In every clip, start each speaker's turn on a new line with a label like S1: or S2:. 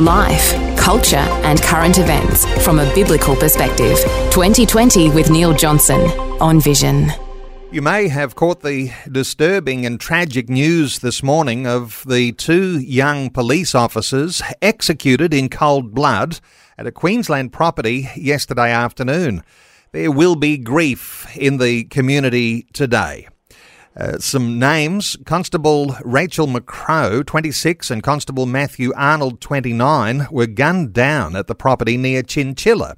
S1: Life, culture, and current events from a biblical perspective. 2020 with Neil Johnson on Vision.
S2: You may have caught the disturbing and tragic news this morning of the two young police officers executed in cold blood at a Queensland property yesterday afternoon. There will be grief in the community today. Uh, some names Constable Rachel McCrow, 26, and Constable Matthew Arnold, 29, were gunned down at the property near Chinchilla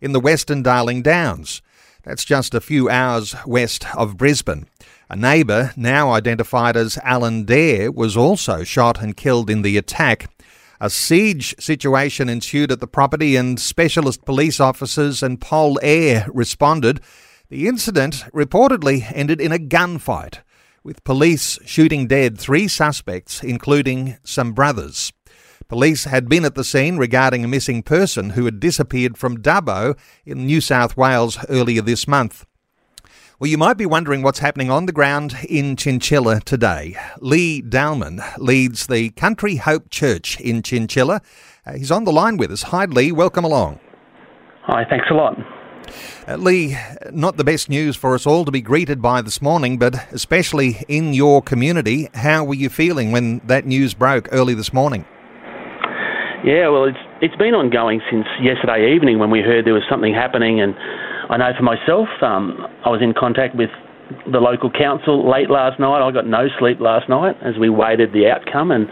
S2: in the Western Darling Downs. That's just a few hours west of Brisbane. A neighbour, now identified as Alan Dare, was also shot and killed in the attack. A siege situation ensued at the property, and specialist police officers and Pol Air responded. The incident reportedly ended in a gunfight, with police shooting dead three suspects, including some brothers. Police had been at the scene regarding a missing person who had disappeared from Dubbo in New South Wales earlier this month. Well, you might be wondering what's happening on the ground in Chinchilla today. Lee Dalman leads the Country Hope Church in Chinchilla. Uh, he's on the line with us. Hi, Lee. Welcome along.
S3: Hi, thanks a lot.
S2: Uh, Lee, not the best news for us all to be greeted by this morning, but especially in your community. How were you feeling when that news broke early this morning?
S3: Yeah, well, it's it's been ongoing since yesterday evening when we heard there was something happening, and I know for myself, um, I was in contact with the local council late last night. I got no sleep last night as we waited the outcome, and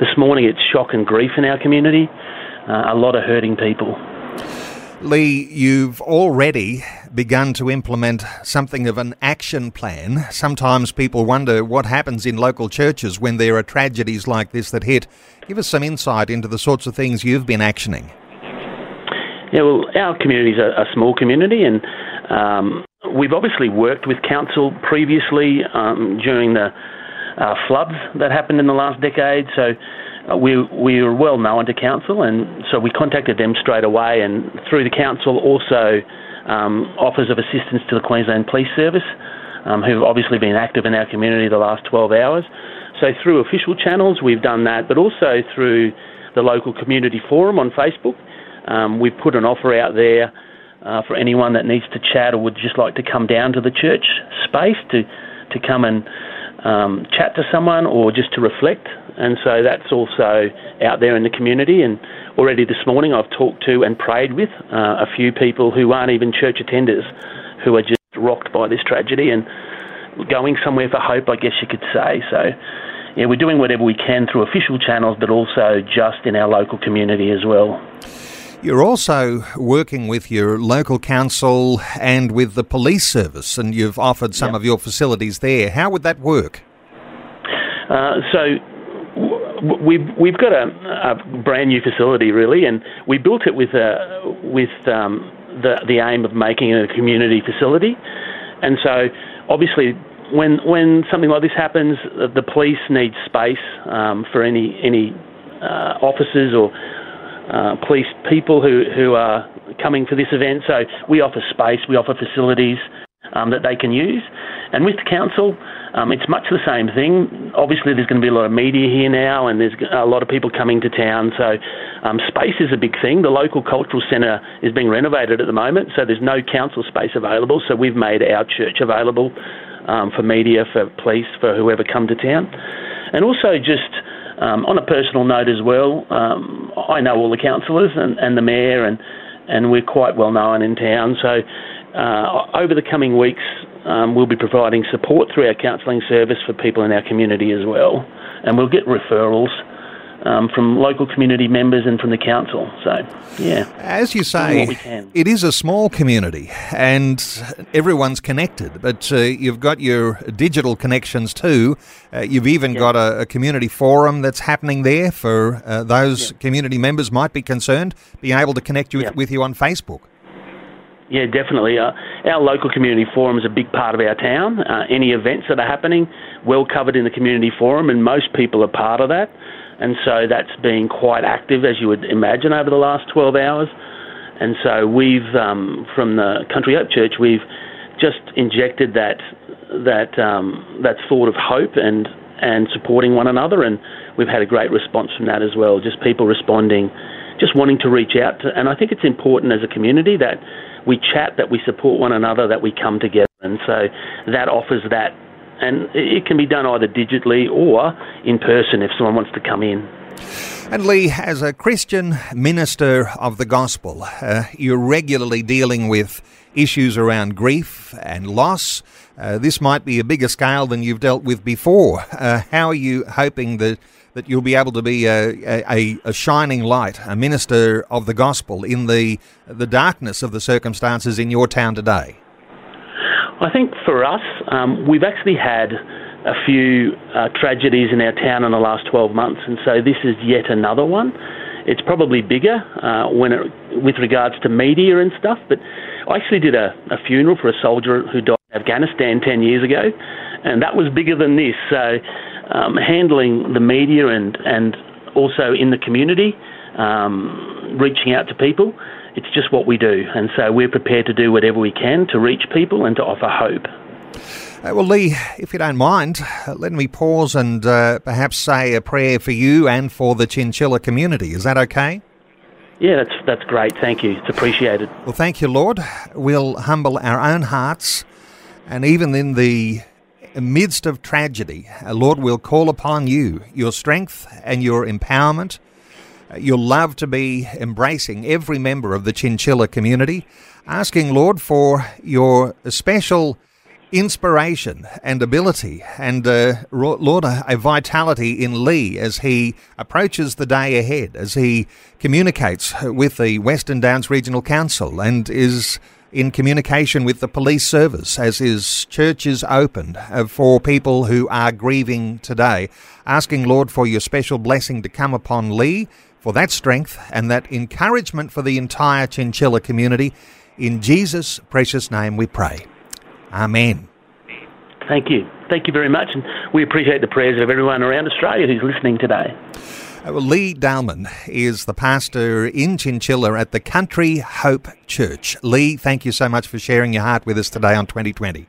S3: this morning it's shock and grief in our community. Uh, a lot of hurting people.
S2: Lee, you've already begun to implement something of an action plan. Sometimes people wonder what happens in local churches when there are tragedies like this that hit. Give us some insight into the sorts of things you've been actioning.
S3: Yeah, well, our community is a, a small community, and um, we've obviously worked with council previously um, during the uh, floods that happened in the last decade. So we we were well known to council, and so we contacted them straight away. And through the council, also um, offers of assistance to the Queensland Police Service, um, who've obviously been active in our community the last 12 hours. So through official channels, we've done that, but also through the local community forum on Facebook. Um, we've put an offer out there uh, for anyone that needs to chat or would just like to come down to the church space to to come and um, chat to someone or just to reflect. And so that's also out there in the community. And already this morning, I've talked to and prayed with uh, a few people who aren't even church attenders, who are just rocked by this tragedy and going somewhere for hope, I guess you could say. So. Yeah, we're doing whatever we can through official channels, but also just in our local community as well.
S2: You're also working with your local council and with the police service, and you've offered some
S3: Yep.
S2: of your facilities there. How would that work?
S3: Uh, so we've we've got a, a brand new facility really, and we built it with a, with um, the the aim of making it a community facility, and so obviously. When when something like this happens, the police need space um, for any any uh, officers or uh, police people who, who are coming for this event. So we offer space, we offer facilities um, that they can use. And with the council, um, it's much the same thing. Obviously, there's going to be a lot of media here now, and there's a lot of people coming to town. So um, space is a big thing. The local cultural centre is being renovated at the moment, so there's no council space available. So we've made our church available um, for media, for police, for whoever come to town. And also just um, on a personal note as well, um, I know all the councillors and, and the mayor, and, and we're quite well known in town. So uh, over the coming weeks, um, we'll be providing support through our counselling service for people in our community as well, and we'll get referrals um, from local community members and from the council. So, yeah.
S2: As you say,
S3: what we can.
S2: it is a small community and everyone's connected, but uh, you've got your digital connections too. Uh, you've even got a, a community forum that's happening there for uh, those community members might be concerned, being able to connect with,
S3: Yeah.
S2: with you on Facebook.
S3: Yeah, definitely. Uh, our local community forum is a big part of our town. Uh, any events that are happening, well covered in the community forum, and most people are part of that. And so that's been quite active, as you would imagine, over the last 12 hours. And so we've, um, from the Country Hope Church, we've just injected that that um, that thought of hope and and supporting one another, and we've had a great response from that as well. Just people responding, just wanting to reach out, to, and I think it's important as a community that we chat, that we support one another, that we come together, and so that offers that, and it can be done either digitally or in person if someone wants to come in.
S2: And Lee, as a Christian minister of the gospel, uh, you're regularly dealing with issues around grief and loss. Uh, this might be a bigger scale than you've dealt with before. Uh, how are you hoping that, that you'll be able to be a, a, a, shining light, a minister of the gospel in the, the darkness of the circumstances in your town today?
S3: I think for us, um, we've actually had a few uh, tragedies in our town in the last 12 months, and so this is yet another one. It's probably bigger uh, when it, with regards to media and stuff, but I actually did a, a funeral for a soldier who died in Afghanistan 10 years ago, and that was bigger than this. So, um, handling the media and, and also in the community, um, reaching out to people, it's just what we do. And so, we're prepared to do whatever we can to reach people and to offer hope.
S2: Uh, well, Lee, if you don't mind, uh, let me pause and uh, perhaps say a prayer for you and for the Chinchilla community. Is that okay?
S3: Yeah, that's that's great. Thank you. It's appreciated.
S2: Well, thank you, Lord. We'll humble our own hearts, and even in the midst of tragedy, uh, Lord, we'll call upon you, your strength and your empowerment, your love to be embracing every member of the Chinchilla community, asking, Lord, for your special inspiration and ability and uh, Lord a, vitality in Lee as he approaches the day ahead as he communicates with the Western Downs Regional Council and is in communication with the police service as his church is open uh, for people who are grieving today. Asking Lord for your special blessing to come upon Lee for that strength and that encouragement for the entire Chinchilla community in Jesus precious name we pray Amen.
S3: Thank you. Thank you very much. And we appreciate the prayers of everyone around Australia who's listening today.
S2: Uh, Lee Dalman is the pastor in Chinchilla at the Country Hope Church. Lee, thank you so much for sharing your heart with us today on 2020.